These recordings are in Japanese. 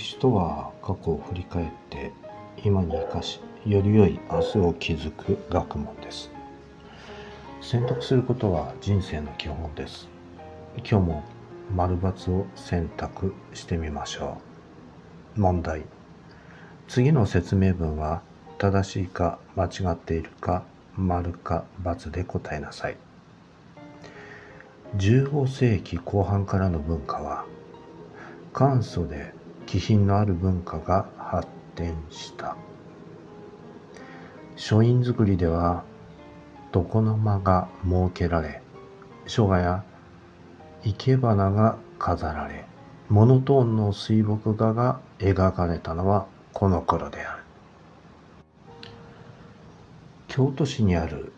歴史とは過去を振り返って今に生かしより良い明日を築く学問です。選択することは人生の基本です。今日も丸×を選択してみましょう。問題。次の説明文は正しいか間違っているか丸か×で答えなさい。15世紀後半からの文化は簡素で気品のある文化が発展した。書院造りでは床の間が設けられ書画や生け花が飾られモノトーンの水墨画が描かれたのはこの頃である。京都市にある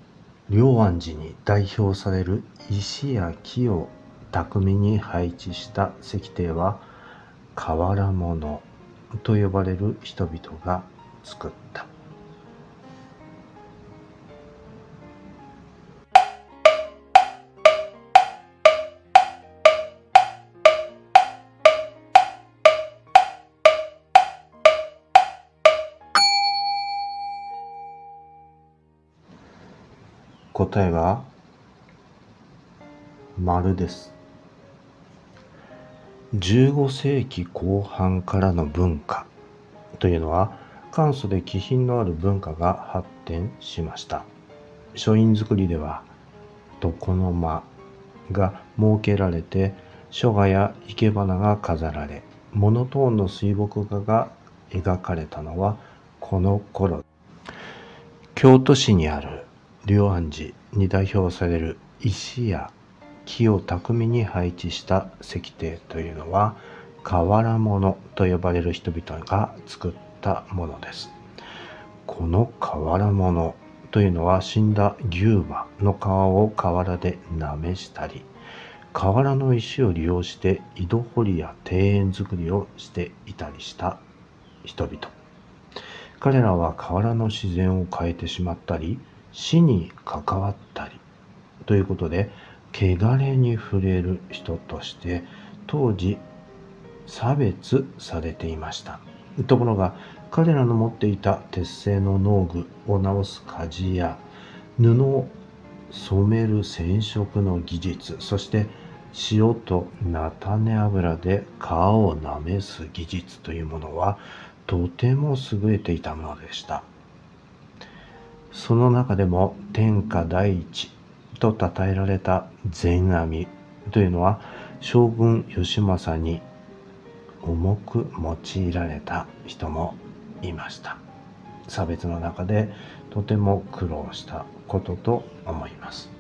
龍安寺に代表される石や木を巧みに配置した石庭は瓦物と呼ばれる人々が作った。答えは丸です。15世紀後半からの文化というのは簡素で気品のある文化が発展しました。書院造りでは床の間が設けられて書画や生け花が飾られモノトーンの水墨画が描かれたのはこの頃。京都市にある龍安寺に代表される石や木を巧みに配置した石庭というのは瓦物と呼ばれる人々が作ったものです。この瓦物というのは死んだ牛馬の皮を瓦でなめしたり瓦の石を利用して井戸掘りや庭園作りをしていたりした人々彼らは瓦の自然を変えてしまったり死に関わったりということで汚れに触れる人として当時差別されていました。ところが彼らの持っていた鉄製の農具を直す鍛冶や布を染める染色の技術そして塩と菜種油で皮をなめす技術というものはとても優れていたものでした。その中でも天下第一と称えられた禅阿弥というのは将軍義政に重く用いられた人もいました。差別の中でとても苦労したことと思います。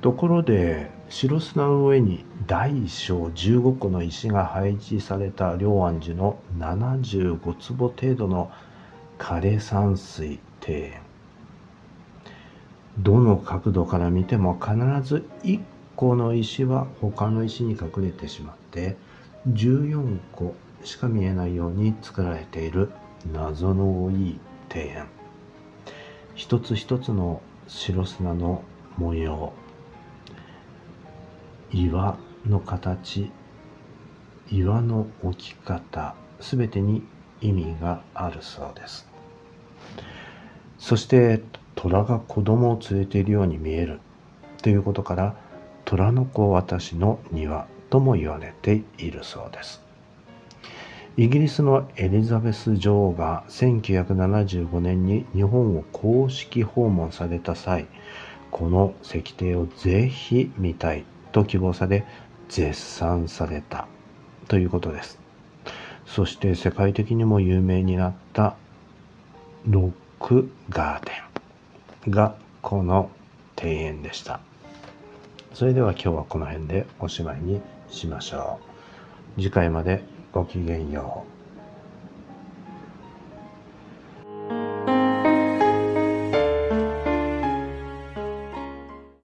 ところで白砂の上に大小15個の石が配置された龍安寺の75坪程度の枯山水庭園。どの角度から見ても必ず1個の石は他の石に隠れてしまって14個しか見えないように作られている謎の多い庭園。一つ一つの白砂の模様。岩の形。岩の置き方。すべてに意味があるそうです。そして虎が子供を連れているように見えるということから虎の子私の庭とも言われているそうです。イギリスのエリザベス女王が1975年に日本を公式訪問された際この石庭をぜひ見たいと希望され絶賛されたということです。そして世界的にも有名になったロックガーデン。がこの庭園でした。それでは今日はこの辺でおしまいにしましょう。次回までごきげんよう。